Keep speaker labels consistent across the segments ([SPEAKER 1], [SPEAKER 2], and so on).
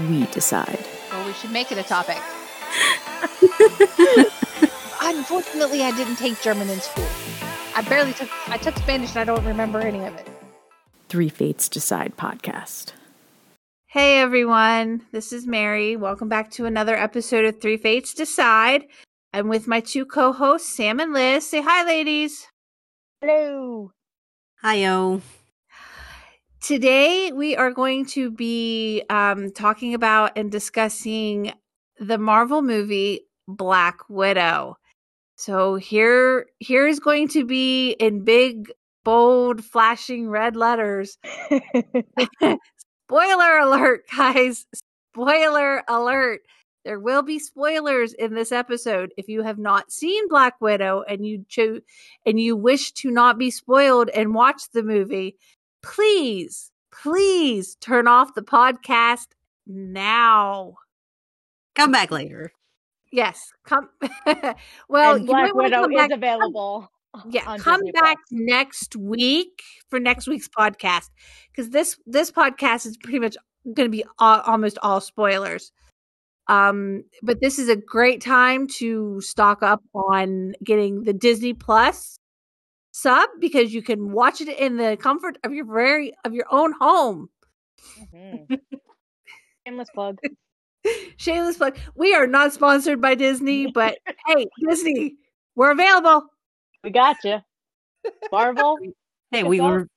[SPEAKER 1] We decide.
[SPEAKER 2] Well, we should make it a topic. Unfortunately, I didn't take German in school. I barely took. I took Spanish and I don't remember any of it.
[SPEAKER 1] Three Fates Decide podcast.
[SPEAKER 2] Hey everyone, this is Mary. Welcome back to another episode of Three Fates Decide. I'm with my two co-hosts, Sam and Liz. Say hi, ladies.
[SPEAKER 3] Hello.
[SPEAKER 4] hi-yo.
[SPEAKER 2] Today we are going to be um, talking about and discussing the Marvel movie Black Widow. So here, here is going to be in big, bold, flashing red letters. Spoiler alert, guys! Spoiler alert! There will be spoilers in this episode. If you have not seen Black Widow and you cho- and you wish to not be spoiled and watch the movie, please, please turn off the podcast now.
[SPEAKER 4] Come back later.
[SPEAKER 2] Yes, come. well,
[SPEAKER 3] and Black
[SPEAKER 2] might
[SPEAKER 3] Widow
[SPEAKER 2] come
[SPEAKER 3] is
[SPEAKER 2] back-
[SPEAKER 3] available.
[SPEAKER 2] yeah come
[SPEAKER 3] Disney
[SPEAKER 2] back
[SPEAKER 3] Plus.
[SPEAKER 2] next week for next week's podcast because this this podcast is pretty much going to be all, almost all spoilers um but this is a great time to stock up on getting the disney plus sub because you can watch it in the comfort of your very of your own home
[SPEAKER 3] Mhm. Shameless plug.
[SPEAKER 2] shameless plug we are not sponsored by disney but hey disney we're available
[SPEAKER 3] We got you. Marvel.
[SPEAKER 4] Hey, we were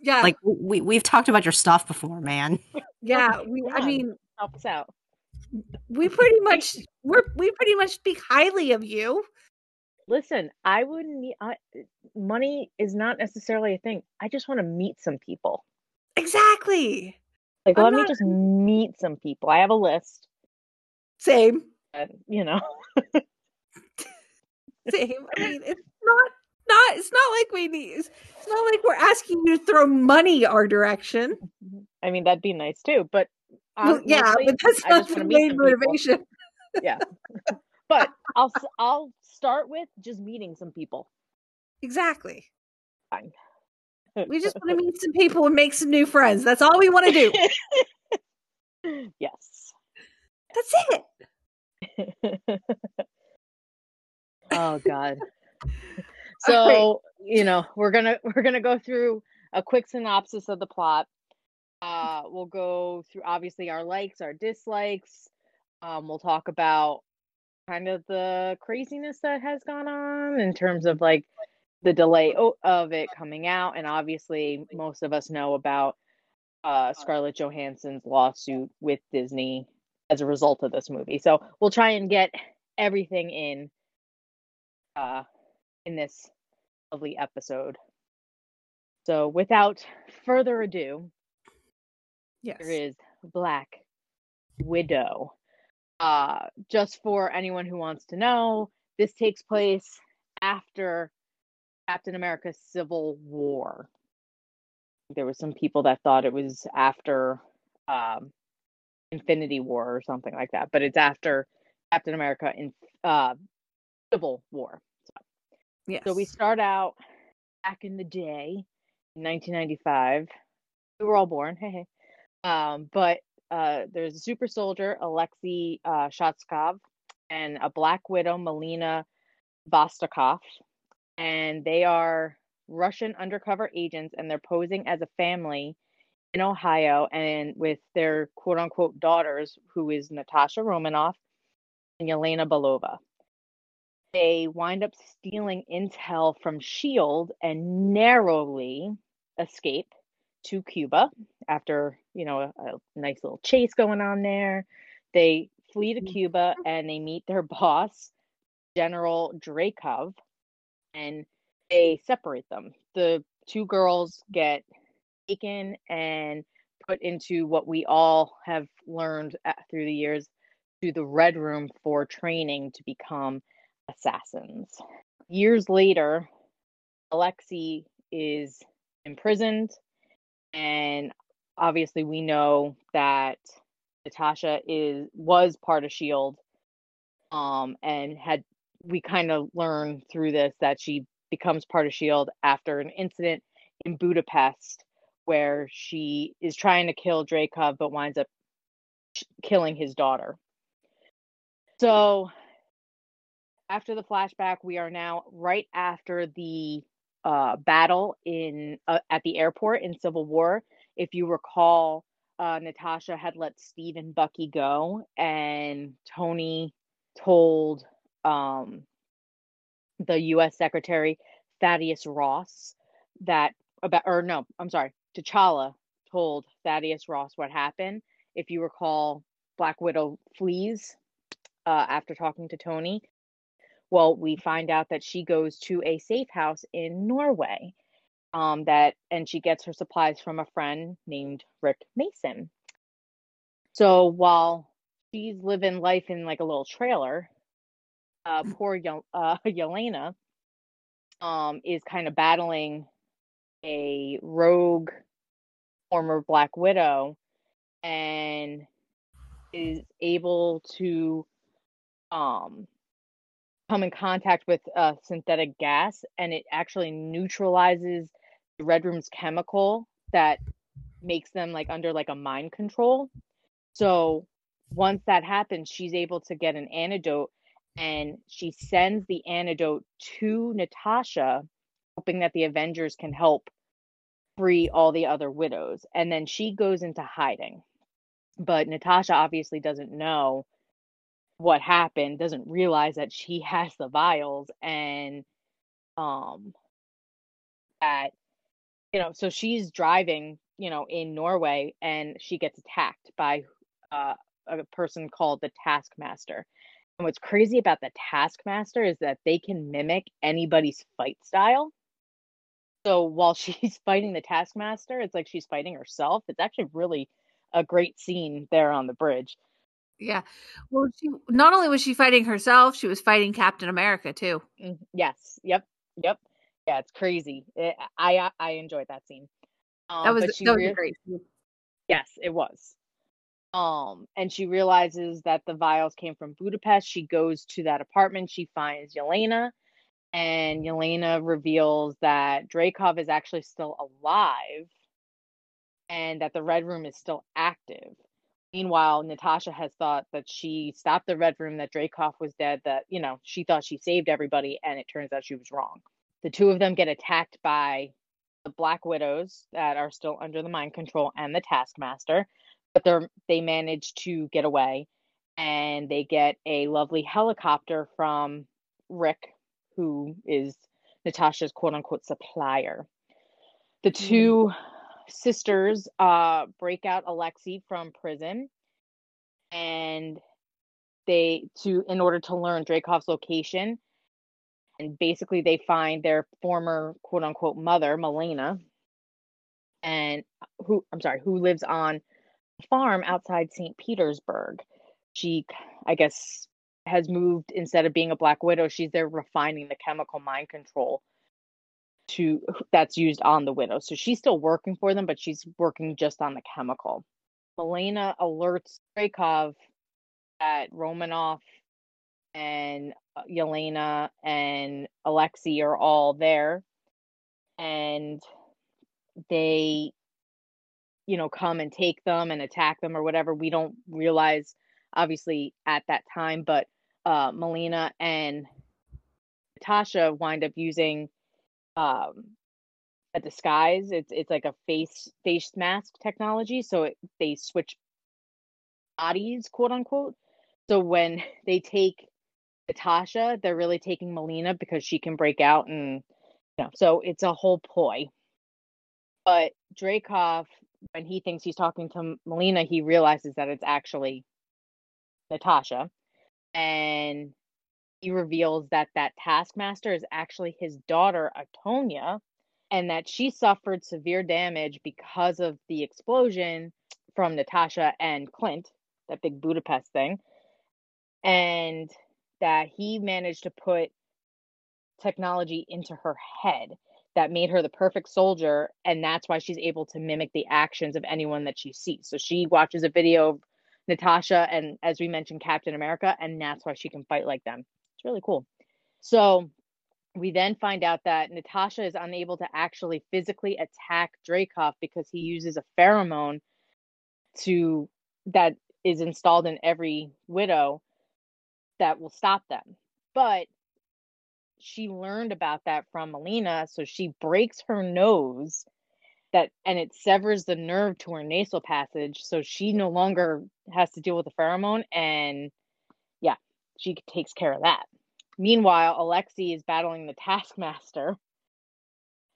[SPEAKER 2] yeah
[SPEAKER 4] like we we've talked about your stuff before, man.
[SPEAKER 2] yeah we i mean
[SPEAKER 3] Help us out.
[SPEAKER 2] we pretty much we're we pretty much speak highly of you.
[SPEAKER 3] Listen, I wouldn't need. I, money is not necessarily a thing. I just want to meet some people.
[SPEAKER 2] Exactly.
[SPEAKER 3] Like,
[SPEAKER 2] I'm
[SPEAKER 3] let me just meet some people. I have a list.
[SPEAKER 2] Same.
[SPEAKER 3] And, you know,
[SPEAKER 2] Same. I mean, it's not not it's not like we need it's not like we're asking you to throw money our direction. Mm-hmm.
[SPEAKER 3] I mean that'd be nice too. But
[SPEAKER 2] Well, yeah, but that's not the main motivation.
[SPEAKER 3] Yeah, but I'll I'll start with just meeting some people.
[SPEAKER 2] Exactly.
[SPEAKER 3] Fine.
[SPEAKER 2] We just want to meet some people and make some new friends. That's all we want to do.
[SPEAKER 3] yes.
[SPEAKER 2] That's it.
[SPEAKER 3] oh god so you know we're gonna we're gonna go through a quick synopsis of the plot uh we'll go through obviously our likes our dislikes um we'll talk about kind of the craziness that has gone on in terms of like the delay o- of it coming out and obviously most of us know about uh Scarlett Johansson's lawsuit with Disney as a result of this movie. So we'll try and get everything in uh in this lovely episode. So without further ado,
[SPEAKER 2] Yes.
[SPEAKER 3] there is Black Widow. Uh just for anyone who wants to know, this takes place after Captain America's Civil War. There were some people that thought it was after um Infinity War or something like that, but it's after Captain America in uh Civil War.
[SPEAKER 2] Yes.
[SPEAKER 3] So we start out back in the day, in 1995. We were all born, hey hey. Um, but uh, there's a super soldier, Alexei uh, Shostakov, and a Black Widow, Melina Vostokoff, and they are Russian undercover agents, and they're posing as a family in Ohio, and with their quote unquote daughters, who is Natasha Romanoff and Yelena Belova. They wind up stealing intel from shield and narrowly escape to cuba after you know a, a nice little chase going on there. They flee to mm. cuba and they meet their boss general Dreykov and they separate them. The two girls get taken and put into what we all have learned at, through the years to the Red Room for training to become assassins. Years later, Alexei is imprisoned, and obviously we know that Natasha is was part of Shield, um, and had we kind of learn through this that she becomes part of Shield after an incident in Budapest where she is trying to kill Dreykov but winds up killing his daughter. So after the flashback, we are now right after the uh, battle in uh, at the airport in Civil War. If you recall, uh, Natasha had let Steve and Bucky go, and Tony told um, the U.S. Secretary Thaddeus Ross that about, or no, I'm sorry, T'Challa told Thaddeus Ross what happened. If you recall, Black Widow flees uh, after talking to Tony. Well, we find out that she goes to a safe house in Norway. Um, that and she gets her supplies from a friend named Rick Mason. So while she's living life in like a little trailer, uh, poor Ye- uh, Yelena um, is kind of battling a rogue former Black Widow and is able to um come in contact with uh, synthetic gas and it actually neutralizes the red room's chemical that makes them like under like a mind control. So once that happens she's able to get an antidote and she sends the antidote to natasha hoping that the avengers can help free all the other widows and then she goes into hiding. But natasha obviously doesn't know what happened doesn't realize that she has the vials and um that you know so she's driving you know in Norway and she gets attacked by uh, a person called the Taskmaster. And what's crazy about the Taskmaster is that they can mimic anybody's fight style. So while she's fighting the Taskmaster, it's like she's fighting herself. It's actually really a great scene there on the bridge.
[SPEAKER 2] Yeah. Well, she not only was she fighting herself, she was fighting Captain America too.
[SPEAKER 3] Mm, Yes. Yep. Yep. Yeah, it's crazy. It, I I enjoyed that scene. Um,
[SPEAKER 2] That was that was
[SPEAKER 3] rea-
[SPEAKER 2] great.
[SPEAKER 3] Yes, it was. Um, and she realizes that the vials came from Budapest. She goes to that apartment. She finds Yelena, and Yelena reveals that Dreykov is actually still alive, and that the Red Room is still active. Meanwhile, Natasha has thought that she stopped the Red Room, that Dreykov was dead, that, you know, she thought she saved everybody, and it turns out she was wrong. The two of them get attacked by the Black Widows that are still under the mind control and the Taskmaster, but they're they manage to get away, and they get a lovely helicopter from Rick, who is Natasha's quote unquote supplier. The mm-hmm. two sisters uh break out Alexei from prison and they to in order to learn Dreykov's location and basically they find their former quote unquote mother Melina and who I'm sorry who lives on a farm outside St. Petersburg she I guess has moved instead of being a black widow she's there refining the chemical mind control to that's used on the widow. So she's still working for them, but she's working just on the chemical. Melina alerts Dreykov that Romanoff and uh, Yelena and Alexei are all there, and they, you know, come and take them and attack them or whatever. We don't realize, obviously, at that time, but uh, Melina and Natasha wind up using um a disguise. It's it's like a face face mask technology. So it, they switch bodies quote unquote. So when they take natasha they're really taking melina because she can break out and you know so it's a whole ploy. But Dreykov, when he thinks he's talking to melina he realizes that it's actually natasha. And he reveals that that taskmaster is actually his daughter Antonia and that she suffered severe damage because of the explosion from Natasha and Clint, that big Budapest thing, and that he managed to put technology into her head that made her the perfect soldier and that's why she's able to mimic the actions of anyone that she sees. So she watches a video of natasha and as we mentioned captain america and that's why she can fight like them it's really cool so we then find out that natasha is unable to actually physically attack Dreykov because he uses a pheromone to that is installed in every widow that will stop them but she learned about that from Melina, so she breaks her nose that and it severs the nerve to her nasal passage, so she no longer has to deal with the pheromone and yeah, she takes care of that. Meanwhile, Alexei is battling the Taskmaster.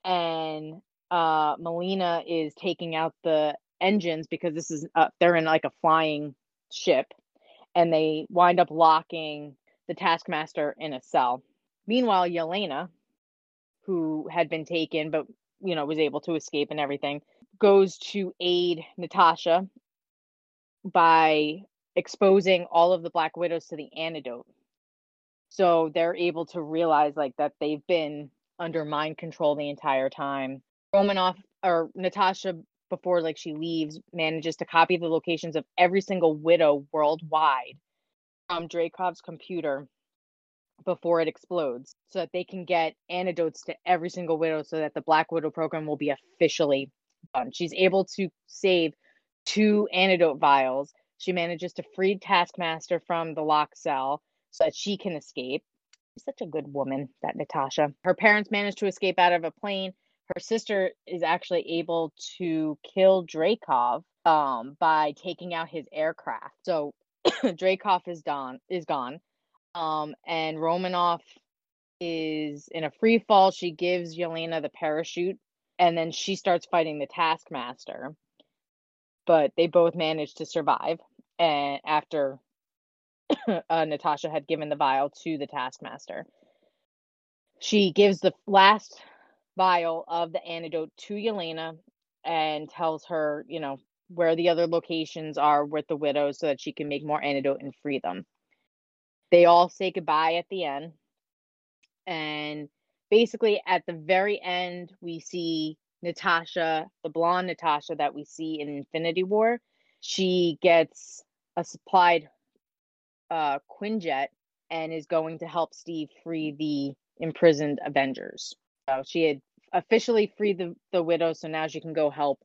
[SPEAKER 3] And uh Melina is taking out the engines because this is uh, they're in like a flying ship. And they wind up locking the Taskmaster in a cell. Meanwhile, Yelena, who had been taken but you know was able to escape and everything, goes to aid Natasha by exposing all of the Black Widows to the antidote. So they're able to realize like that they've been under mind control the entire time. Romanoff or Natasha before like she leaves manages to copy the locations of every single widow worldwide from Dreykov's computer before it explodes so that they can get antidotes to every single widow so that the Black Widow program will be officially done. She's able to save two antidote vials. She manages to free Taskmaster from the lock cell so that she can escape. She's such a good woman, that Natasha. Her parents manage to escape out of a plane. Her sister is actually able to kill Dreykov um, by taking out his aircraft. So Dreykov is done is gone. Um, and Romanoff is in a free fall. She gives Yelena the parachute, and then she starts fighting the Taskmaster. But they both manage to survive. And after uh, Natasha had given the vial to the Taskmaster, she gives the last vial of the antidote to Yelena and tells her, you know, where the other locations are with the widows so that she can make more antidote and free them they all say goodbye at the end. And basically, at the very end, we see Natasha, the blonde Natasha that we see in Infinity War. She gets a supplied uh, Quinjet and is going to help Steve free the imprisoned Avengers. So she had officially freed the, the widow, so now she can go help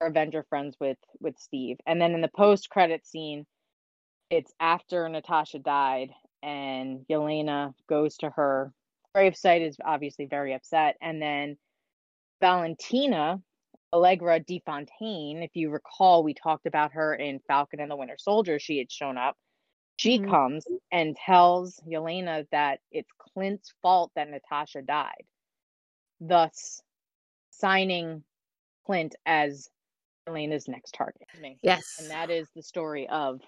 [SPEAKER 3] her Avenger friends with with Steve. And then in the post credit scene, it's after Natasha died, and Yelena goes to her gravesite, is obviously very upset. And then Valentina, Allegra de Fontaine, if you recall, we talked about her in Falcon and the Winter Soldier. She had shown up. She mm-hmm. comes and tells Yelena that it's Clint's fault that Natasha died, thus signing Clint as Yelena's next target.
[SPEAKER 2] Yes.
[SPEAKER 3] And that is the story of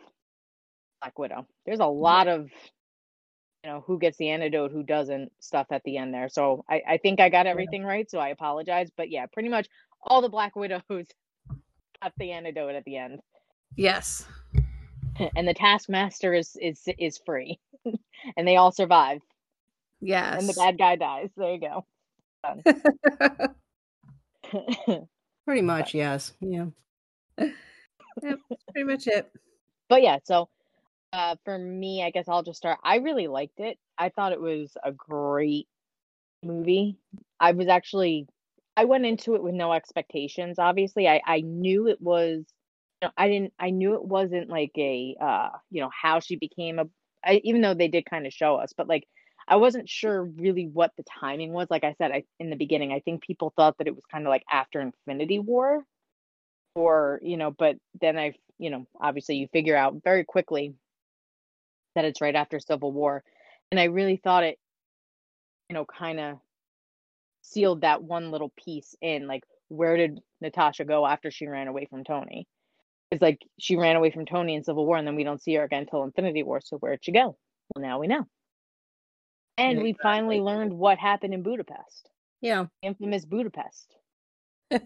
[SPEAKER 3] Black Widow. There's a lot of you know who gets the antidote who doesn't stuff at the end there so i, I think i got everything yeah. right so i apologize but yeah pretty much all the black widows got the antidote at the end
[SPEAKER 2] yes
[SPEAKER 3] and the taskmaster is is is free and they all survive
[SPEAKER 2] yes
[SPEAKER 3] and the bad guy dies there you go
[SPEAKER 4] pretty much yes yeah
[SPEAKER 2] yep, pretty much it
[SPEAKER 3] but yeah so uh, for me, I guess I'll just start. I really liked it. I thought it was a great movie. I was actually, I went into it with no expectations. Obviously, I I knew it was. Know, I didn't. I knew it wasn't like a, uh, you know, how she became a. I, even though they did kind of show us, but like I wasn't sure really what the timing was. Like I said, I in the beginning, I think people thought that it was kind of like after Infinity War, or you know, but then I, you know, obviously you figure out very quickly that it's right after Civil War. And I really thought it, you know, kind of sealed that one little piece in. Like, where did Natasha go after she ran away from Tony? It's like she ran away from Tony in Civil War, and then we don't see her again until Infinity War. So where'd she go? Well, now we know. And we finally learned what happened in Budapest.
[SPEAKER 4] Yeah.
[SPEAKER 3] Infamous Budapest.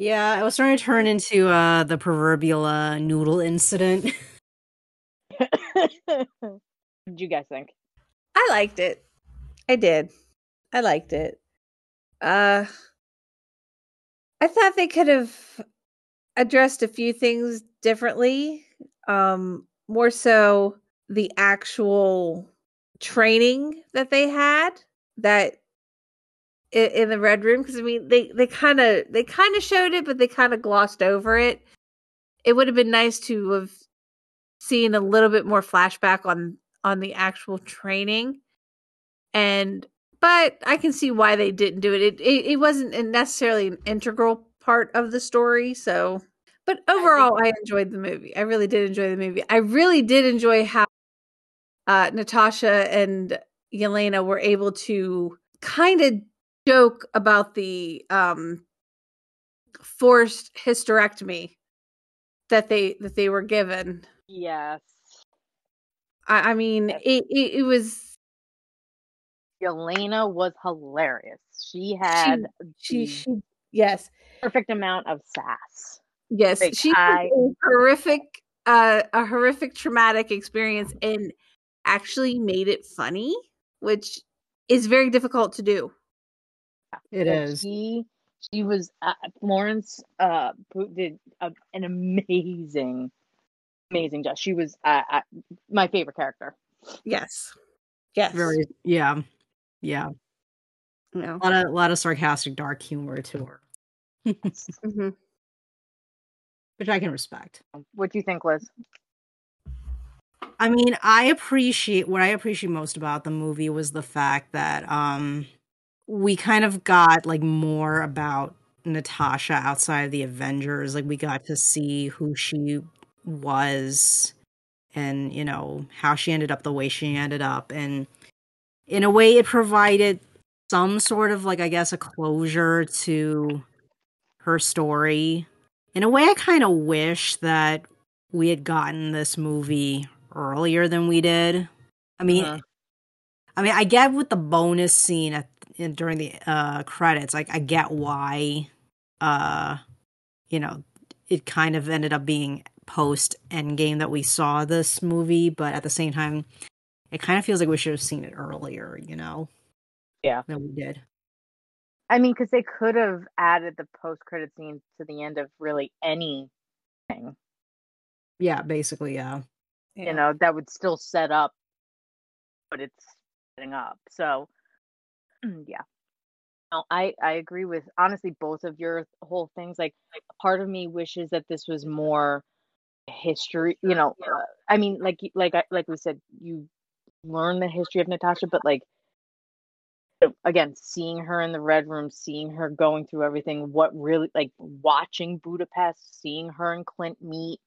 [SPEAKER 4] Yeah, I was starting to turn into uh the proverbial uh, noodle incident.
[SPEAKER 3] what did you guys think?
[SPEAKER 2] I liked it. I did. I liked it. Uh I thought they could have addressed a few things differently. Um more so the actual training that they had that in, in the red room because I mean they they kind of they kind of showed it but they kind of glossed over it. It would have been nice to have seen a little bit more flashback on on the actual training and but I can see why they didn't do it. It it, it wasn't necessarily an integral part of the story, so but overall I, enjoyed the movie. I really did enjoy the movie. I really did enjoy how uh Natasha and Yelena were able to kind of joke about the um forced hysterectomy that they that they were given.
[SPEAKER 3] Yes.
[SPEAKER 2] I, I mean,
[SPEAKER 3] Yes.
[SPEAKER 2] it, it it was
[SPEAKER 3] Yelena was hilarious. She had
[SPEAKER 2] she
[SPEAKER 3] the
[SPEAKER 2] she yes
[SPEAKER 3] perfect amount of sass.
[SPEAKER 2] yes
[SPEAKER 3] Like,
[SPEAKER 2] she
[SPEAKER 3] I-
[SPEAKER 2] had a horrific uh a horrific traumatic experience and actually made it funny, which is very difficult to do.
[SPEAKER 4] It
[SPEAKER 3] But
[SPEAKER 4] is.
[SPEAKER 3] She she was uh, Florence uh did a, an amazing amazing job. She was uh, uh, my favorite character.
[SPEAKER 2] Yes, yes,
[SPEAKER 4] Very yeah. Yeah.
[SPEAKER 2] no.
[SPEAKER 4] A lot of a lot of sarcastic dark humor to her.
[SPEAKER 2] Mhm.
[SPEAKER 4] Which I can respect.
[SPEAKER 3] What do you think, Liz?
[SPEAKER 4] I mean, I appreciate what I appreciate most about the movie was the fact that um we kind of got like more about Natasha outside of the Avengers. Like we got to see who she was and, you know, how she ended up the way she ended up and in a way it provided some sort of like I guess a closure to her story. In a way I kind of wish that we had gotten this movie earlier than we did. I mean,
[SPEAKER 3] Uh-huh.
[SPEAKER 4] I mean, I get with the bonus scene at in, during the uh credits, like I get why uh you know, it kind of ended up being post Endgame that we saw this movie, but at the same time it kind of feels like we should have seen it earlier, you know?
[SPEAKER 3] Yeah.
[SPEAKER 4] Than we did.
[SPEAKER 3] I mean, because they could have added the post credit scene to the end of really anything.
[SPEAKER 4] Yeah, basically, yeah.
[SPEAKER 3] You know, that would still set up but it's setting up. So, yeah. No, I I agree with honestly both of your whole things. Like, part of me wishes that this was more history. You know, uh, I mean, like like like we said, you learn the history of Natasha, but like again, seeing her in the red room, seeing her going through everything, what really like watching Budapest, seeing her and Clint meet.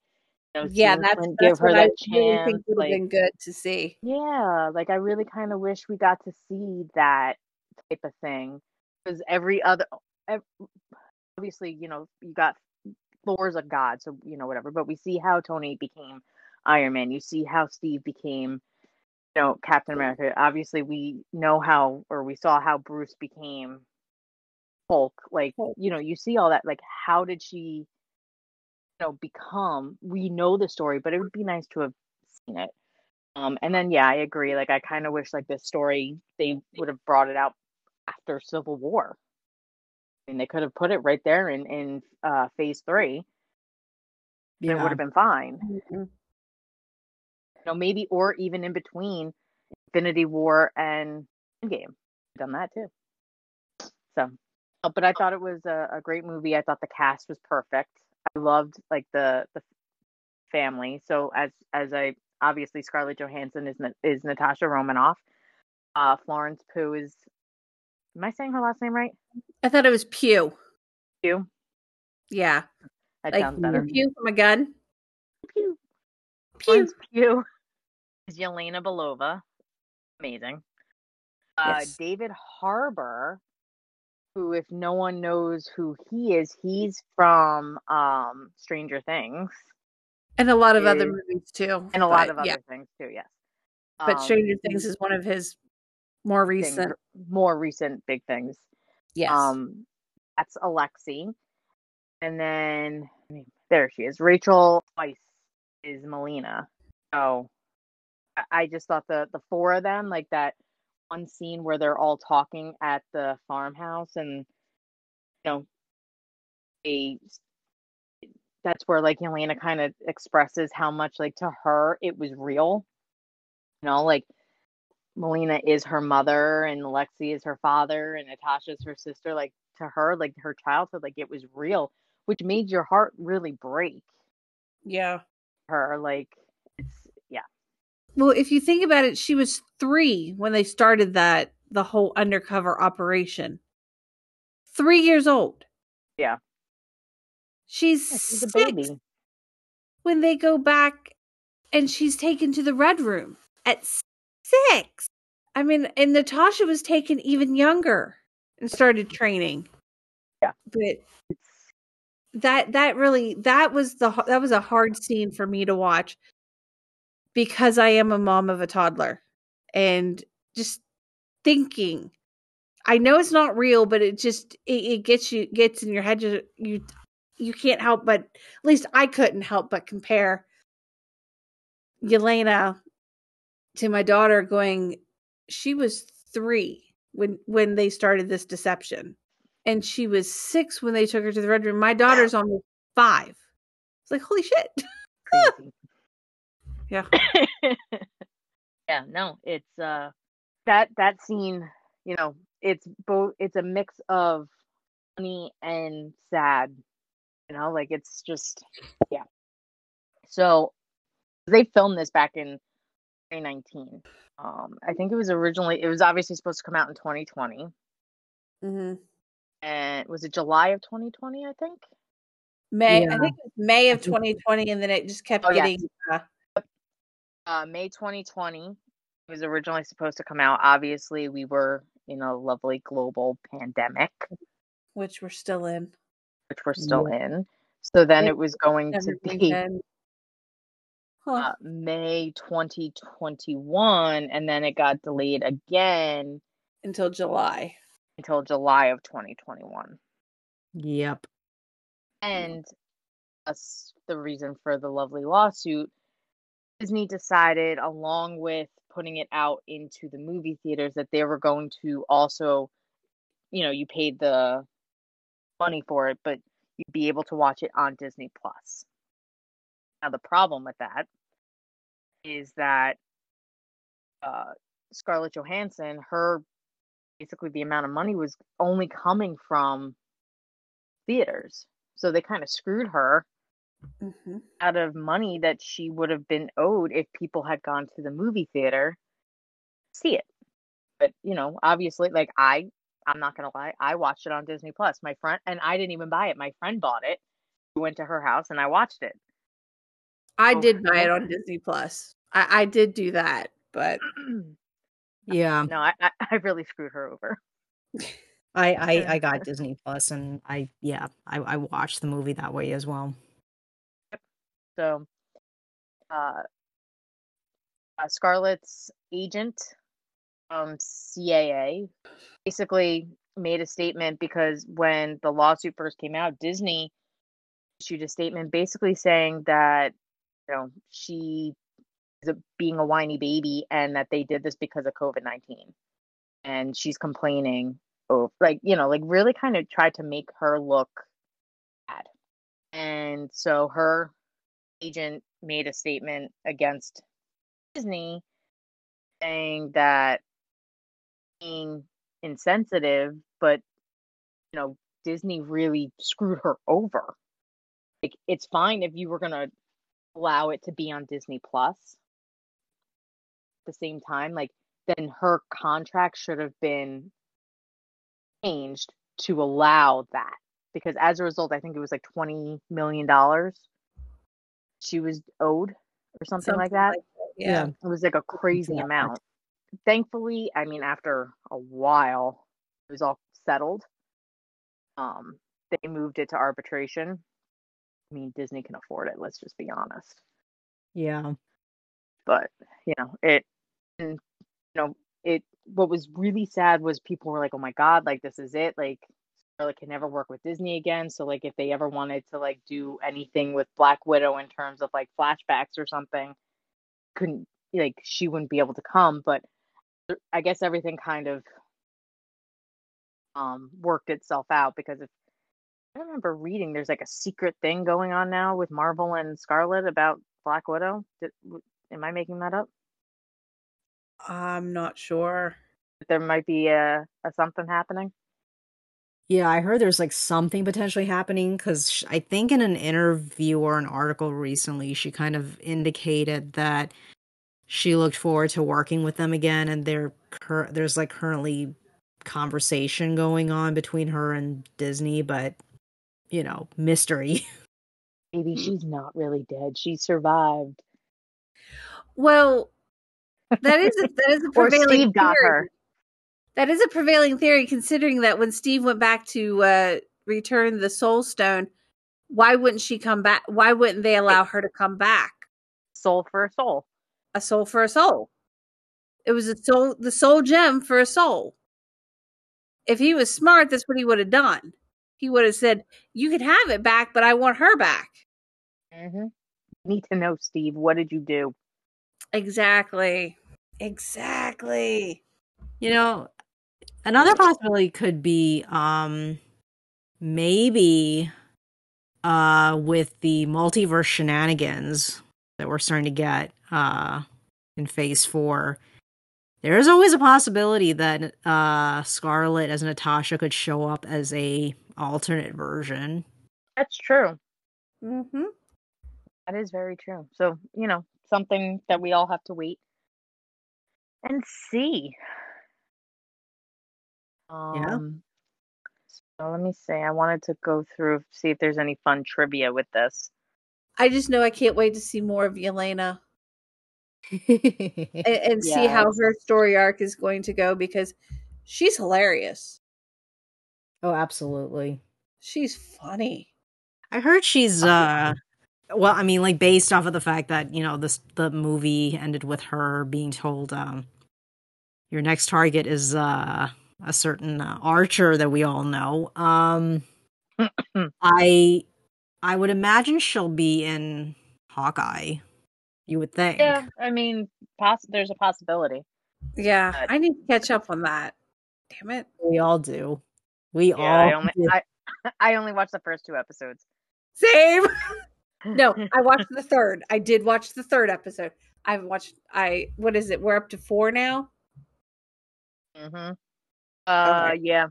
[SPEAKER 3] You know,
[SPEAKER 2] yeah, that's
[SPEAKER 3] Clint
[SPEAKER 2] that's
[SPEAKER 3] give her
[SPEAKER 2] what I
[SPEAKER 3] that
[SPEAKER 2] really
[SPEAKER 3] chance.
[SPEAKER 2] think would have
[SPEAKER 3] like,
[SPEAKER 2] been good to see.
[SPEAKER 3] yeah, like I really kind of wish we got to see that type of thing because every other, ev- obviously, you know, you got Thor's a god, so you know whatever. But we see how Tony became Iron Man. You see how Steve became, know, Captain America. Obviously, we know how, or we saw how Bruce became Hulk. Like, you know, you see all that. Like, how did she, you know, become? We know the story, but it would be nice to have seen it. Um, and then yeah, I agree. Like I kind of wish like this story they would have brought it out after Civil War. I mean, they could have put it right there in in uh, Phase Three. Yeah. It would have been fine.
[SPEAKER 2] Mhm.
[SPEAKER 3] Know, maybe or even in between Infinity War and Endgame. Done that too. So, uh, but I thought it was a, a great movie. I thought the cast was perfect. I loved like the the family. So as as I obviously Scarlett Johansson is is Natasha Romanoff. Uh, Florence Pugh is. Am I saying her last name right?
[SPEAKER 2] I thought it was Pew.
[SPEAKER 3] Pugh.
[SPEAKER 2] Yeah,
[SPEAKER 3] That
[SPEAKER 2] like
[SPEAKER 3] sounds better.
[SPEAKER 2] Pew from a gun.
[SPEAKER 3] Pew.
[SPEAKER 2] Pew.
[SPEAKER 3] Florence Pugh is Yelena Belova. Amazing. Uh,
[SPEAKER 2] Yes.
[SPEAKER 3] David Harbour, who, if no one knows who he is, he's from um, Stranger Things
[SPEAKER 2] And a lot of other movies too.
[SPEAKER 3] and a lot
[SPEAKER 2] but
[SPEAKER 3] of other things too. Yes,
[SPEAKER 2] but
[SPEAKER 3] Um,
[SPEAKER 2] Stranger Things is one of his More
[SPEAKER 3] things,
[SPEAKER 2] recent.
[SPEAKER 3] more recent big things.
[SPEAKER 2] Yes.
[SPEAKER 3] Um, that's Alexi, and then there she is. Rachel Weisz is Melina. So I- just thought the the four of them, like that one scene where they're all talking at the farmhouse, and you know, they that's where like Elena kind of expresses how much like to her it was real. You know, like Melina is her mother and Alexi is her father and Natasha's her sister. Like to her, like her childhood, like it was real, which made your heart really break
[SPEAKER 2] yeah.
[SPEAKER 3] Her. Like it's yeah.
[SPEAKER 2] Well, if you think about it, she was three when they started that the whole undercover operation. Three years old.
[SPEAKER 3] Yeah.
[SPEAKER 2] She's,
[SPEAKER 3] Yeah, she's a baby.
[SPEAKER 2] when they go back and she's taken to the red room at six. I mean, and Natasha was taken even younger and started training.
[SPEAKER 3] Yeah.
[SPEAKER 2] But
[SPEAKER 3] It's
[SPEAKER 2] that that really that was the that was a hard scene for me to watch because I am a mom of a toddler and just thinking. I know it's not real but it just it, it gets you gets in your head you, you you can't help but at least I couldn't help but compare Yelena to my daughter going she was 3 when when they started this deception and she was 6 when they took her to the red room my daughter's almost 5 it's like holy shit. Yeah.
[SPEAKER 3] yeah, no, it's uh that that scene, you know, it's both it's a mix of funny and sad. You know, like it's just yeah. So they filmed this back in 2019. Um I think it was originally it was obviously supposed to come out in 2020.
[SPEAKER 2] mm-hmm.
[SPEAKER 3] And was it July of 2020, I think?
[SPEAKER 2] May
[SPEAKER 4] Yeah.
[SPEAKER 2] I think it was May of 2020 and then it just kept
[SPEAKER 3] Oh, yes.
[SPEAKER 2] getting uh,
[SPEAKER 3] uh, May 2020 it was originally supposed to come out. Obviously, we were in a lovely global pandemic,
[SPEAKER 2] which we're still in
[SPEAKER 3] which we're still in. So then
[SPEAKER 2] It-
[SPEAKER 3] it was going to be
[SPEAKER 2] then- Huh.
[SPEAKER 3] uh, May 2021, and then it got delayed again
[SPEAKER 2] until July.
[SPEAKER 3] Until July of 2021.
[SPEAKER 4] Yep.
[SPEAKER 3] And us, the reason for the lovely lawsuit, Disney decided, along with putting it out into the movie theaters, that they were going to also, you know, you paid the money for it, but you'd be able to watch it on Disney Plus. Now, the problem with that is that uh, Scarlett Johansson, her basically the amount of money was only coming from theaters. So they kind of screwed her
[SPEAKER 2] Mm-hmm.
[SPEAKER 3] out of money that she would have been owed if people had gone to the movie theater to see it. But you know, obviously, like I, I'm not gonna lie, I watched it on Disney Plus. My friend and I didn't even buy it. My friend bought it. We went to her house and I watched it.
[SPEAKER 2] I
[SPEAKER 3] Oh,
[SPEAKER 2] did buy it on Disney Plus. I, I did do that, but
[SPEAKER 4] Yeah.
[SPEAKER 3] no, I, I, really screwed her over.
[SPEAKER 4] I, I I got Disney Plus and I yeah, I, I watched the movie that way as well.
[SPEAKER 3] So, uh, uh, Scarlett's agent, um, CAA, basically made a statement because when the lawsuit first came out, Disney issued a statement basically saying that you know she being a whiny baby and that they did this because of COVID nineteen, and she's complaining. Oh, like you know, like really kind of tried to make her look bad, and so her agent made a statement against Disney saying that being insensitive, but you know, Disney really screwed her over. Like it's fine if you were gonna allow it to be on Disney Plus. At the same time, like then her contract should have been changed to allow that. Because as a result, I think it was like twenty million dollars she was owed or something, like that.
[SPEAKER 2] Yeah.
[SPEAKER 3] It was like a crazy
[SPEAKER 4] that
[SPEAKER 3] amount. Thankfully, I mean, after a while, it was all settled. Um, they moved it to arbitration. I mean, Disney can afford it. Let's just be honest.
[SPEAKER 4] Yeah.
[SPEAKER 3] But you know, it, and, you know, it what was really sad was people were like, "Oh my god, like this is it." Like Scarlett can never work with Disney again. So like if they ever wanted to like do anything with Black Widow in terms of like flashbacks or something, couldn't like she wouldn't be able to come. But I guess everything kind of um worked itself out because if I remember reading there's like a secret thing going on now with Marvel and Scarlett about Black Widow. Did, am I making that up?
[SPEAKER 2] I'm not sure.
[SPEAKER 3] There might be a, a something happening.
[SPEAKER 4] Yeah, I heard there's like something potentially happening because I think in an interview or an article recently, she kind of indicated that she looked forward to working with them again, and there cur- there's like currently conversation going on between her and Disney, but you know, mystery.
[SPEAKER 3] Maybe she's not really dead. She survived.
[SPEAKER 2] Well, that is a, that is a prevailing
[SPEAKER 3] Steve got
[SPEAKER 2] theory.
[SPEAKER 3] her.
[SPEAKER 2] That is a prevailing theory, considering that when Steve went back to uh, return the Soul Stone, why wouldn't she come back? Why wouldn't they allow her to come back?
[SPEAKER 3] Soul for a soul.
[SPEAKER 2] A soul for a soul. It was a soul, the soul gem for a soul. If he was smart, that's what he would have done. He would have said, "You can have it back, but I want her back."
[SPEAKER 3] Mm-hmm. Need to know, Steve. What did you do?
[SPEAKER 2] Exactly. Exactly.
[SPEAKER 4] You know, another possibility could be um maybe uh with the multiverse shenanigans that we're starting to get uh in phase 4 there is always a possibility that uh Scarlett as Natasha could show up as a alternate version.
[SPEAKER 3] That's true.
[SPEAKER 2] Mm-hmm.
[SPEAKER 3] That is very true. So, you know, something that we all have to wait and see.
[SPEAKER 4] Yeah.
[SPEAKER 3] Um, so let me see. I wanted to go through, see if there's any fun trivia with this.
[SPEAKER 2] I just know I can't wait to see more of Yelena and, and see how her story arc is going to go because she's hilarious.
[SPEAKER 4] oh, absolutely.
[SPEAKER 2] She's funny.
[SPEAKER 4] I heard she's uh well, I mean like based off of the fact that, you know, this the movie ended with her being told um your next target is uh a certain uh, archer that we all know. Um I I would imagine she'll be in Hawkeye. You would think.
[SPEAKER 3] Yeah, I mean, poss- there's a possibility.
[SPEAKER 2] Yeah,
[SPEAKER 3] But-
[SPEAKER 2] I need to catch up on that. Damn it.
[SPEAKER 4] We all do. We
[SPEAKER 3] Yeah,
[SPEAKER 4] all
[SPEAKER 3] I only
[SPEAKER 4] do.
[SPEAKER 3] I, I only watched the first two episodes.
[SPEAKER 2] Same. No, I watched the third. I did watch the third episode. I haven't watched I what is it? We're up to 4 now
[SPEAKER 3] Mm-hmm. Uh, yeah,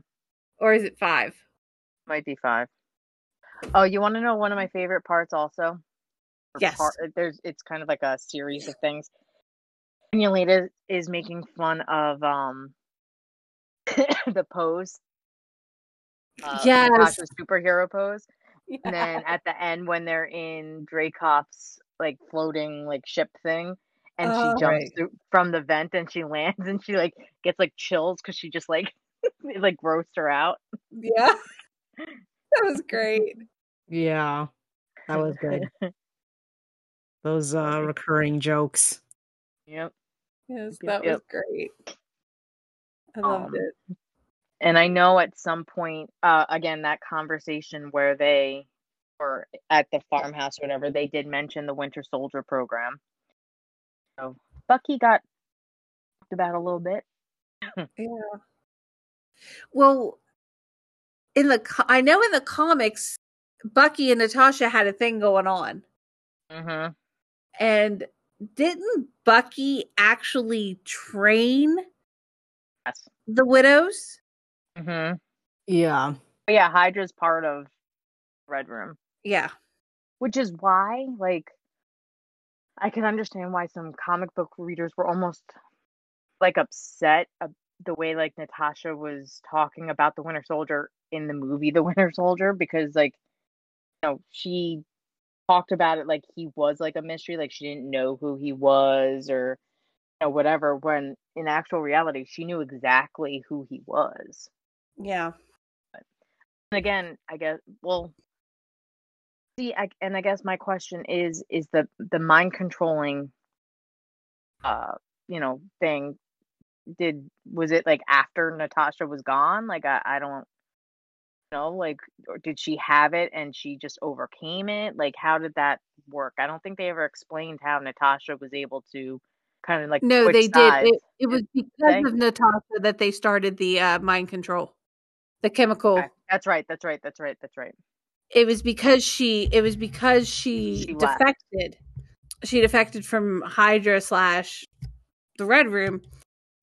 [SPEAKER 2] or is it 5?
[SPEAKER 3] might be five. Oh, you want to know one of my favorite parts also?
[SPEAKER 2] Yes.
[SPEAKER 3] part- there's it's kind of like a series of things. Yelena is making fun of um the pose. Uh,
[SPEAKER 2] Yes.
[SPEAKER 3] Natasha's superhero pose. And then at the end when they're in Dreykov's like floating like ship thing and
[SPEAKER 2] Oh.
[SPEAKER 3] she jumps
[SPEAKER 4] Right.
[SPEAKER 3] through from the vent and she lands and she like gets like chills because she just like it like roasts her out.
[SPEAKER 2] Yeah. That was great.
[SPEAKER 4] Yeah. That was good. Those uh recurring jokes.
[SPEAKER 3] Yep.
[SPEAKER 2] Yes, that
[SPEAKER 3] yep.
[SPEAKER 2] was great. I loved
[SPEAKER 3] Um,
[SPEAKER 2] it.
[SPEAKER 3] And I know at some point, uh, again, that conversation where they were at the farmhouse or whatever, they did mention the Winter Soldier program. So Bucky got talked about a little bit.
[SPEAKER 2] Yeah. Well, in the co- I know in the comics, Bucky and Natasha had a thing going on,
[SPEAKER 3] Mm-hmm.
[SPEAKER 2] and didn't Bucky actually train
[SPEAKER 3] Yes.
[SPEAKER 2] the widows?
[SPEAKER 3] Mm-hmm.
[SPEAKER 4] Yeah.
[SPEAKER 3] But yeah, Hydra's part of Red Room,
[SPEAKER 2] Yeah.
[SPEAKER 3] which is why, like, I can understand why some comic book readers were almost like upset of the way like Natasha was talking about the Winter Soldier in the movie The Winter Soldier because like you know she talked about it like he was like a mystery like she didn't know who he was or you know whatever when in actual reality she knew exactly who he was
[SPEAKER 2] Yeah.
[SPEAKER 3] and again i guess well see I, and i guess my question is is the the mind controlling uh you know thing did was it like after Natasha was gone? Like I, I don't know, like or did she have it and she just overcame it? Like how did that work? I don't think they ever explained how Natasha was able to kind of like
[SPEAKER 2] No, they did. It, it was because
[SPEAKER 3] they?
[SPEAKER 2] of Natasha that they started the uh, mind control, the chemical.
[SPEAKER 3] Okay, That's right, that's right, that's right, that's right.
[SPEAKER 2] It was because she. It was because she,
[SPEAKER 3] She left.
[SPEAKER 2] defected. She defected from Hydra slash the Red Room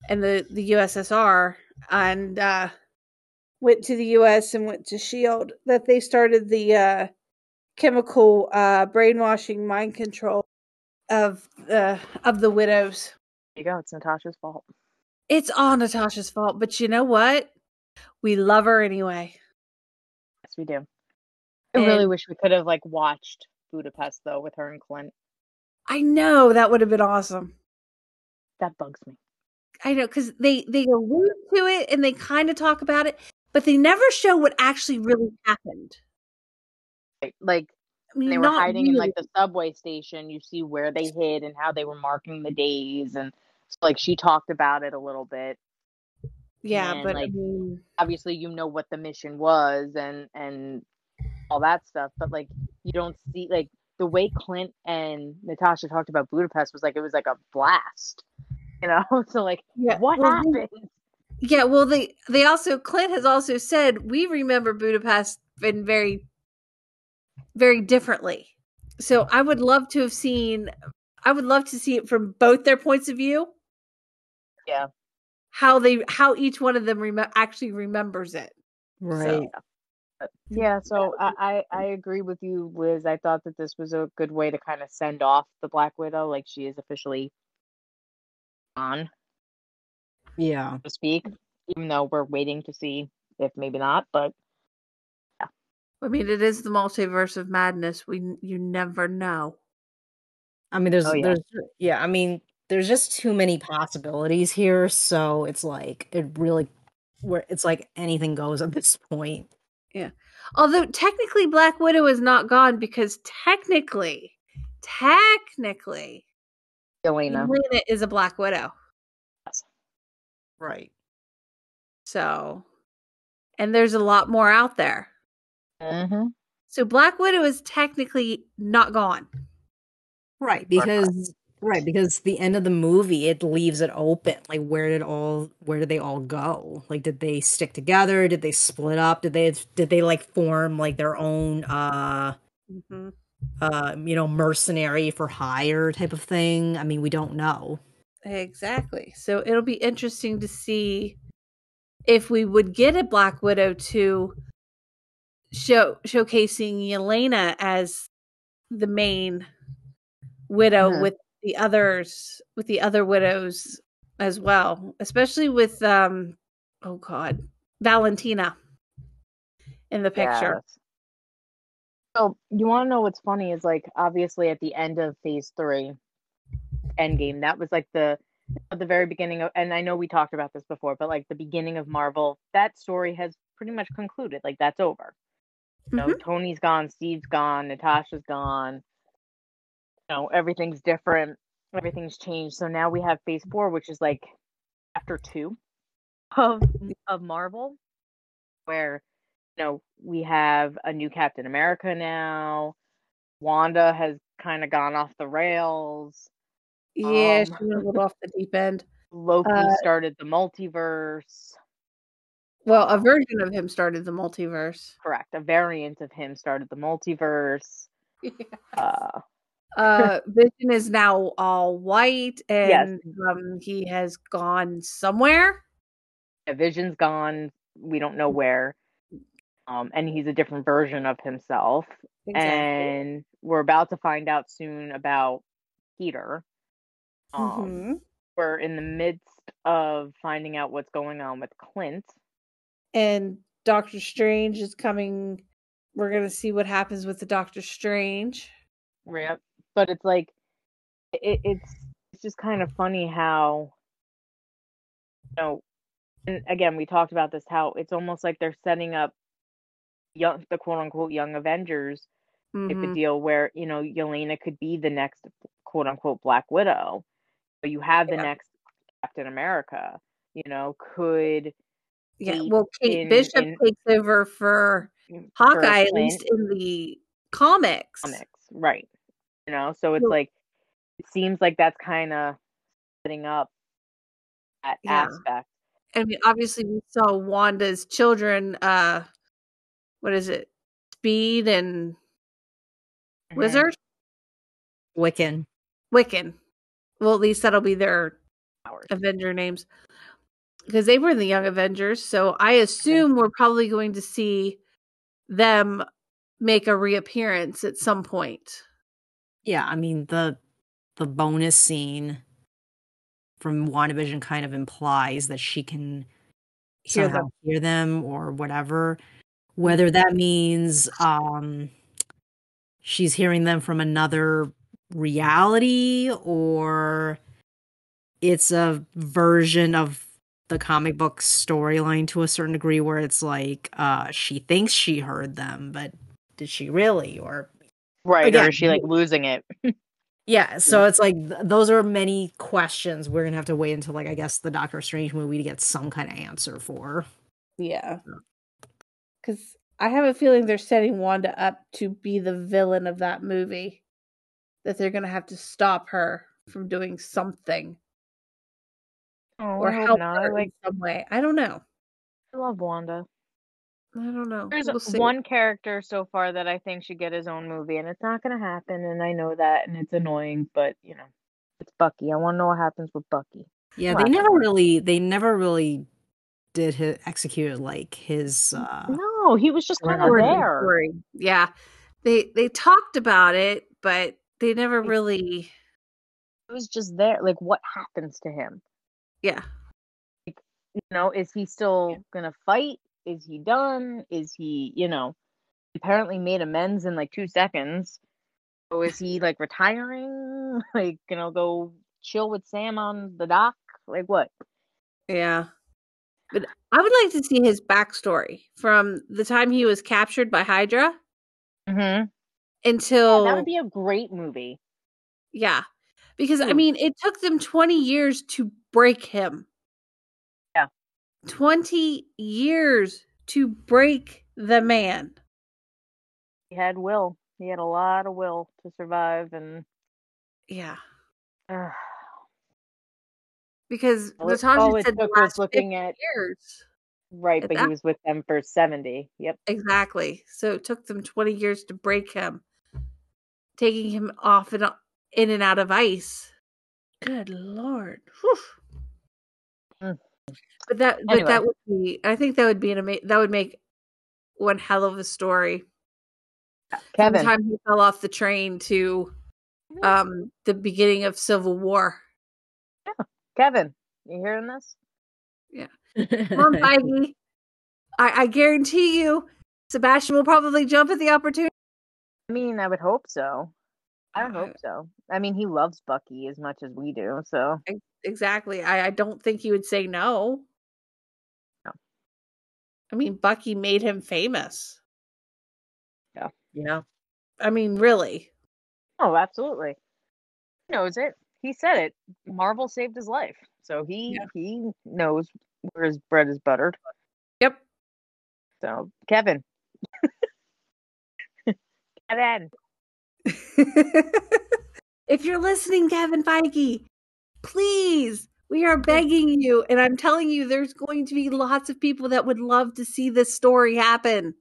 [SPEAKER 2] and the the USSR and uh, went to the US and went to Shield. That they started the uh, chemical uh, brainwashing mind control of the of the widows.
[SPEAKER 3] There you go, it's Natasha's fault.
[SPEAKER 2] It's all Natasha's fault, but you know what? We love her anyway.
[SPEAKER 3] Yes, we do. I really wish we could have like watched Budapest though with her and Clint.
[SPEAKER 2] I know that would have been awesome.
[SPEAKER 3] That bugs me.
[SPEAKER 2] I know because they they allude to it and they kind of talk about it, but they never show what actually really happened.
[SPEAKER 3] Like, like
[SPEAKER 2] I mean,
[SPEAKER 3] they were
[SPEAKER 2] not
[SPEAKER 3] hiding in like the subway station. You see where they hid and how they were marking the days, and so, like she talked about it a little bit.
[SPEAKER 2] Yeah,
[SPEAKER 3] and,
[SPEAKER 2] but I mean,
[SPEAKER 3] Obviously, you know what the mission was and and all that stuff, but like you don't see like the way Clint and Natasha talked about Budapest was like it was like a blast, you know. so like,
[SPEAKER 2] yeah,
[SPEAKER 3] what
[SPEAKER 2] well,
[SPEAKER 3] happened?
[SPEAKER 2] Yeah, well, they they also Clint has also said we remember Budapest in very, very differently. So I would love to have seen. I would love to see it from both their points of view.
[SPEAKER 3] Yeah.
[SPEAKER 2] How they how each one of them rem- actually remembers it.
[SPEAKER 4] Right.
[SPEAKER 3] Uh, but, yeah, so I, I I agree with you, Liz. I thought that this was a good way to kind of send off the Black Widow, like she is officially on,
[SPEAKER 4] Yeah.
[SPEAKER 3] so to speak. Even though we're waiting to see if maybe not, but yeah.
[SPEAKER 2] I mean, it is the multiverse of madness. We you never know.
[SPEAKER 4] I mean, there's,
[SPEAKER 3] Oh, yeah.
[SPEAKER 4] there's, yeah. I mean, there's just too many possibilities here. So it's like it really, where it's like anything goes at this point. Yeah.
[SPEAKER 2] Although technically, Black Widow is not gone because technically, technically,
[SPEAKER 3] Elena.
[SPEAKER 2] Elena is a Black Widow.
[SPEAKER 4] Right.
[SPEAKER 2] So, and there's a lot more out there.
[SPEAKER 3] Mm-hmm.
[SPEAKER 2] So Black Widow is technically not gone.
[SPEAKER 4] Right. Because right because the end of the movie it leaves it open. Like where did all where did they all go? Like did they stick together? Did they split up? Did they did they like form like their own uh
[SPEAKER 2] Mm-hmm.
[SPEAKER 4] uh you know mercenary for hire type of thing? I mean, we don't know.
[SPEAKER 2] Exactly. So it'll be interesting to see if we would get a Black Widow to show showcasing Elena as the main widow
[SPEAKER 3] Mhm.
[SPEAKER 2] with the others with the other widows as well, especially with um oh god, Valentina in the picture.
[SPEAKER 3] Yes. So you want to know what's funny is like obviously at the end of Phase Three, Endgame, that was like the at the very beginning of, and I know we talked about this before, but like the beginning of Marvel, that story has pretty much concluded. Like that's over. You know, Tony's gone, Steve's gone, Natasha's gone. Know, everything's different. Everything's changed. So now we have Phase Four, which is like after two of of Marvel, where you know we have a new Captain America now. Wanda has kind of gone off the rails.
[SPEAKER 2] Yeah,
[SPEAKER 3] Um,
[SPEAKER 2] she went a little off the deep end.
[SPEAKER 3] Loki
[SPEAKER 2] Uh,
[SPEAKER 3] started the multiverse.
[SPEAKER 2] Well, a version of him started the multiverse.
[SPEAKER 3] Correct. A variant of him started the multiverse. Uh,
[SPEAKER 2] uh vision is now all white
[SPEAKER 3] Yes.
[SPEAKER 2] and um he has gone somewhere
[SPEAKER 3] yeah, Vision's gone. We don't know where. Um, and he's a different version of himself. And we're about to find out soon about Peter. Um,
[SPEAKER 2] Mhm.
[SPEAKER 3] We're in the midst of finding out what's going on with Clint.
[SPEAKER 2] and doctor strange is coming we're gonna see what happens with the doctor strange
[SPEAKER 3] Yep. But it's like it, it's it's just kind of funny how you know and again we talked about this how it's almost like they're setting up young the quote unquote young Avengers type
[SPEAKER 2] Mhm.
[SPEAKER 3] of deal where, you know, Yelena could be the next quote unquote Black Widow. But you have the
[SPEAKER 2] Yeah.
[SPEAKER 3] next Captain America. you know, could
[SPEAKER 2] Yeah, well, Kate
[SPEAKER 3] in-
[SPEAKER 2] Bishop
[SPEAKER 3] in-
[SPEAKER 2] takes over for
[SPEAKER 3] for
[SPEAKER 2] Hawkeye, at least in the comics.
[SPEAKER 3] comics, right? You know, so it's
[SPEAKER 2] Well-
[SPEAKER 3] like it seems like that's kind of setting up that
[SPEAKER 2] Yeah.
[SPEAKER 3] aspect.
[SPEAKER 2] I mean, obviously, we saw Wanda's children. Uh, what is it? Speed and
[SPEAKER 3] Mhm.
[SPEAKER 2] Wizard,
[SPEAKER 4] Wiccan.
[SPEAKER 2] Wiccan. Well, at least that'll be their
[SPEAKER 3] Powers.
[SPEAKER 2] Avenger names because they were in the Young Avengers. So I assume we're probably going to see them make a reappearance at some point.
[SPEAKER 4] Yeah, I mean the the bonus scene from WandaVision kind of implies that she can
[SPEAKER 2] Hear them.
[SPEAKER 4] hear them or whatever. Whether that means um she's hearing them from another reality or it's a version of the comic book storyline to a certain degree where it's like uh she thinks she heard them, but did she really? Or
[SPEAKER 3] Right, or is she like losing it?
[SPEAKER 4] yeah, so hmm. it's like th- those are many questions we're gonna have to wait until like I guess the Doctor Strange movie to get some kind of answer for.
[SPEAKER 2] Yeah. Because I have a feeling they're setting Wanda up to be the villain of that movie. That they're going to have to stop her from doing something
[SPEAKER 3] Oh,
[SPEAKER 2] or help
[SPEAKER 3] not.
[SPEAKER 2] her
[SPEAKER 3] like
[SPEAKER 2] in some way. I don't know.
[SPEAKER 3] I love Wanda.
[SPEAKER 2] I don't know.
[SPEAKER 3] There's
[SPEAKER 2] We'll
[SPEAKER 3] one character so far that I think should get his own movie, and it's not going to happen, and I know that, and it's annoying, but you know, it's Bucky. I want to know what happens with Bucky.
[SPEAKER 4] Yeah, they never really they never really did his, execute like his uh
[SPEAKER 3] No, he was just kind of there.
[SPEAKER 2] story. Yeah. They they talked about it, but they never really
[SPEAKER 3] It was just there. Like, what happens to him?
[SPEAKER 2] yeah.
[SPEAKER 3] You know, is he still gonna fight? Is he done? Is he, you know, apparently made amends in like two seconds? So is he like retiring? Like, you know, go chill with Sam on the dock? Like what?
[SPEAKER 2] Yeah. But I would like to see his backstory from the time he was captured by Hydra
[SPEAKER 3] Mm-hmm.
[SPEAKER 2] until
[SPEAKER 3] that would be a great movie.
[SPEAKER 2] Yeah. Because I
[SPEAKER 3] Hmm.
[SPEAKER 2] mean, it took them 20 years to break him.
[SPEAKER 3] Yeah.
[SPEAKER 2] 20 years to break the man.
[SPEAKER 3] He had will. He had a lot of will to survive, and
[SPEAKER 2] Yeah.
[SPEAKER 3] uh,
[SPEAKER 2] Because
[SPEAKER 3] it,
[SPEAKER 2] Natasha said the last 50
[SPEAKER 3] looking at
[SPEAKER 2] years.
[SPEAKER 3] right,
[SPEAKER 2] at
[SPEAKER 3] but he was with them for seventy. Yep.
[SPEAKER 2] Exactly. So it took them 20 years to break him, taking him off and in and out of ice. Good lord. Whew. But that but
[SPEAKER 3] Anyway.
[SPEAKER 2] that would be I think that would be an amazing. that would make one hell of a story. From the
[SPEAKER 3] Kevin,
[SPEAKER 2] time he fell off the train to um the beginning of Civil War.
[SPEAKER 3] Yeah, Kevin, you hearing this?
[SPEAKER 2] Yeah, on, Feige. I, I guarantee you Sebastian will probably jump at the opportunity.
[SPEAKER 3] I mean, I would hope so. I would
[SPEAKER 2] Uh,
[SPEAKER 3] hope so. I mean, he loves Bucky as much as we do, so
[SPEAKER 2] Exactly. I, I don't think he would say no.
[SPEAKER 3] No.
[SPEAKER 2] I mean, Bucky made him famous.
[SPEAKER 4] yeah. Yeah.
[SPEAKER 2] I mean, really.
[SPEAKER 3] oh, absolutely. He knows it. He said it. Marvel saved his life, so he
[SPEAKER 2] Yeah.
[SPEAKER 3] he knows where his bread is buttered.
[SPEAKER 2] Yep.
[SPEAKER 3] So, Kevin, Kevin,
[SPEAKER 2] if you're listening, Kevin Feige, please, we are begging you. And I'm telling you, there's going to be lots of people that would love to see this story happen.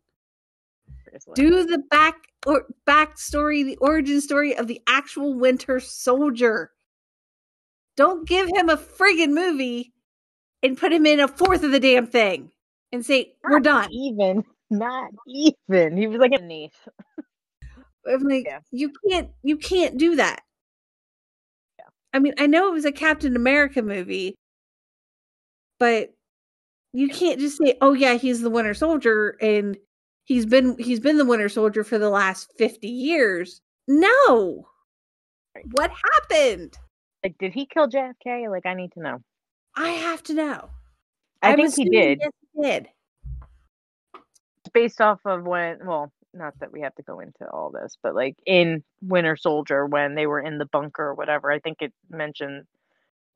[SPEAKER 2] Do the back or backstory, the origin story of the actual Winter Soldier. Don't give him a friggin' movie and put him in a fourth of the damn thing and say we're done.
[SPEAKER 3] Even not even. He was like a niece.
[SPEAKER 2] I'm like,
[SPEAKER 3] Yeah.
[SPEAKER 2] you can't, you can't do that. I mean, I know it was a Captain America movie, but you can't just say, "Oh yeah, he's the Winter Soldier," and he's been he's been the Winter Soldier for the last fifty years. No, what happened?
[SPEAKER 3] Like, did he kill JFK? Like, I need to know.
[SPEAKER 2] I have to know.
[SPEAKER 3] I
[SPEAKER 2] I'm
[SPEAKER 3] think he did.
[SPEAKER 2] Yes, he did.
[SPEAKER 3] based off of when well not that we have to go into all this but like in winter soldier when they were in the bunker or whatever i think it mentioned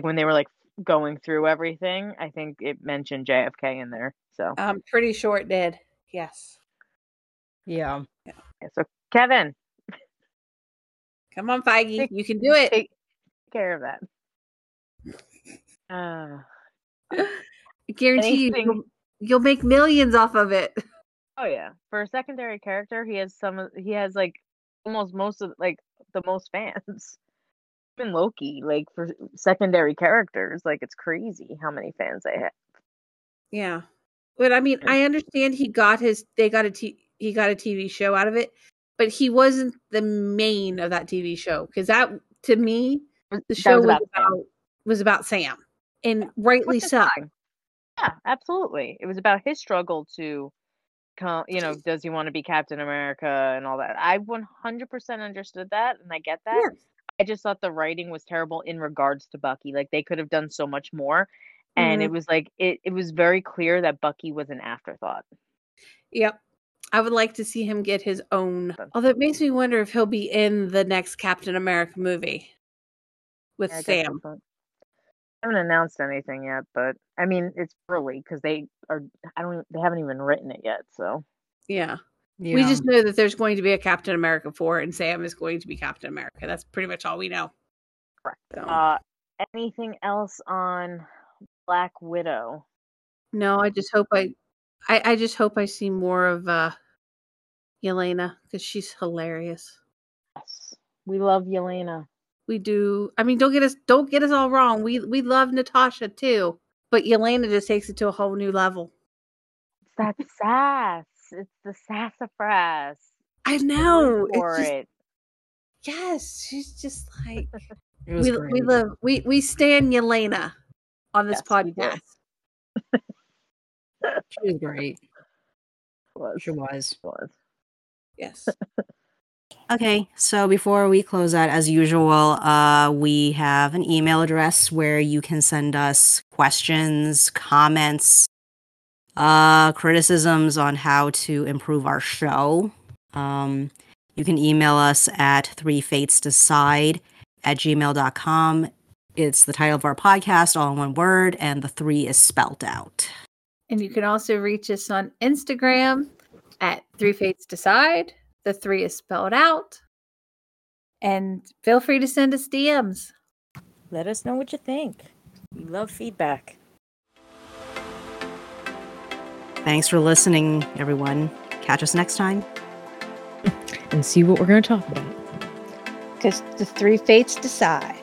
[SPEAKER 3] when they were like going through everything, I think it mentioned JFK in there. So,
[SPEAKER 2] I'm pretty sure it did. Yes.
[SPEAKER 4] Yeah.
[SPEAKER 3] yeah, so Kevin,
[SPEAKER 2] Come on, Feige.
[SPEAKER 3] Take-
[SPEAKER 2] You can do it.
[SPEAKER 3] take care of that. Uh,
[SPEAKER 2] I guarantee you,
[SPEAKER 3] anything-
[SPEAKER 2] you'll, you'll make millions off of it.
[SPEAKER 3] oh yeah, for a secondary character, he has some. He has like almost most of like the most fans. Even Loki, like for secondary characters, like it's crazy how many fans they have.
[SPEAKER 2] Yeah. But I mean, I understand he got his they got a t- he got a TV show out of it, but he wasn't the main of that TV show because that to me the show
[SPEAKER 3] was
[SPEAKER 2] was
[SPEAKER 3] about
[SPEAKER 2] about,
[SPEAKER 3] Sam.
[SPEAKER 2] was about Sam. And rightly so.
[SPEAKER 3] fine. Yeah, absolutely. It was about his struggle to you know, does he want to be Captain America and all that. I 100% understood that and I get that.
[SPEAKER 2] Yeah.
[SPEAKER 3] I just thought the writing was terrible in regards to Bucky. Like they could have done so much more. And mm-hmm. it was like it it was very clear that Bucky was an afterthought.
[SPEAKER 2] Yep. I would like to see him get his own. Although it makes me wonder if he'll be in the next Captain America movie with
[SPEAKER 3] Yeah,
[SPEAKER 2] Sam.
[SPEAKER 3] That's what- I haven't announced anything yet, but I mean it's early because they are. I don't. They haven't even written it yet. So
[SPEAKER 2] Yeah.
[SPEAKER 4] yeah.
[SPEAKER 2] We just know that there's going to be a Captain America 4 and Sam is going to be Captain America. That's pretty much all we know.
[SPEAKER 3] Correct.
[SPEAKER 2] So,
[SPEAKER 3] Uh, anything else on Black Widow?
[SPEAKER 2] no, I just hope I, I I just hope I see more of uh Yelena because she's hilarious.
[SPEAKER 3] Yes, we love Yelena.
[SPEAKER 2] We do. I mean, don't get us don't get us all wrong. We we love Natasha too, but Yelena just takes it to a whole new level.
[SPEAKER 3] It's that sass. It's the sassafras.
[SPEAKER 2] I
[SPEAKER 3] I
[SPEAKER 2] know.
[SPEAKER 3] for
[SPEAKER 2] It's just,
[SPEAKER 3] it.
[SPEAKER 2] yes, she's just like we
[SPEAKER 4] great.
[SPEAKER 2] we love we we stand Yelena on this
[SPEAKER 3] Yes,
[SPEAKER 2] podcast.
[SPEAKER 4] She was great.
[SPEAKER 3] Was
[SPEAKER 4] She was.
[SPEAKER 3] was.
[SPEAKER 2] Yes.
[SPEAKER 4] Okay, so before we close out, as usual, uh, we have an email address where you can send us questions, comments, uh, criticisms on how to improve our show. Um, you can email us at three fates decide at gmail.com. It's the title of our podcast, all in one word, and the three is spelt out.
[SPEAKER 2] And you can also reach us on Instagram at Three Fates Decide. The three is spelled out. And feel free to send us DMs.
[SPEAKER 5] Let us know what you think. We love feedback.
[SPEAKER 4] Thanks for listening, everyone. Catch us next time.
[SPEAKER 5] And see what we're going to talk about.
[SPEAKER 2] Because the three fates decide.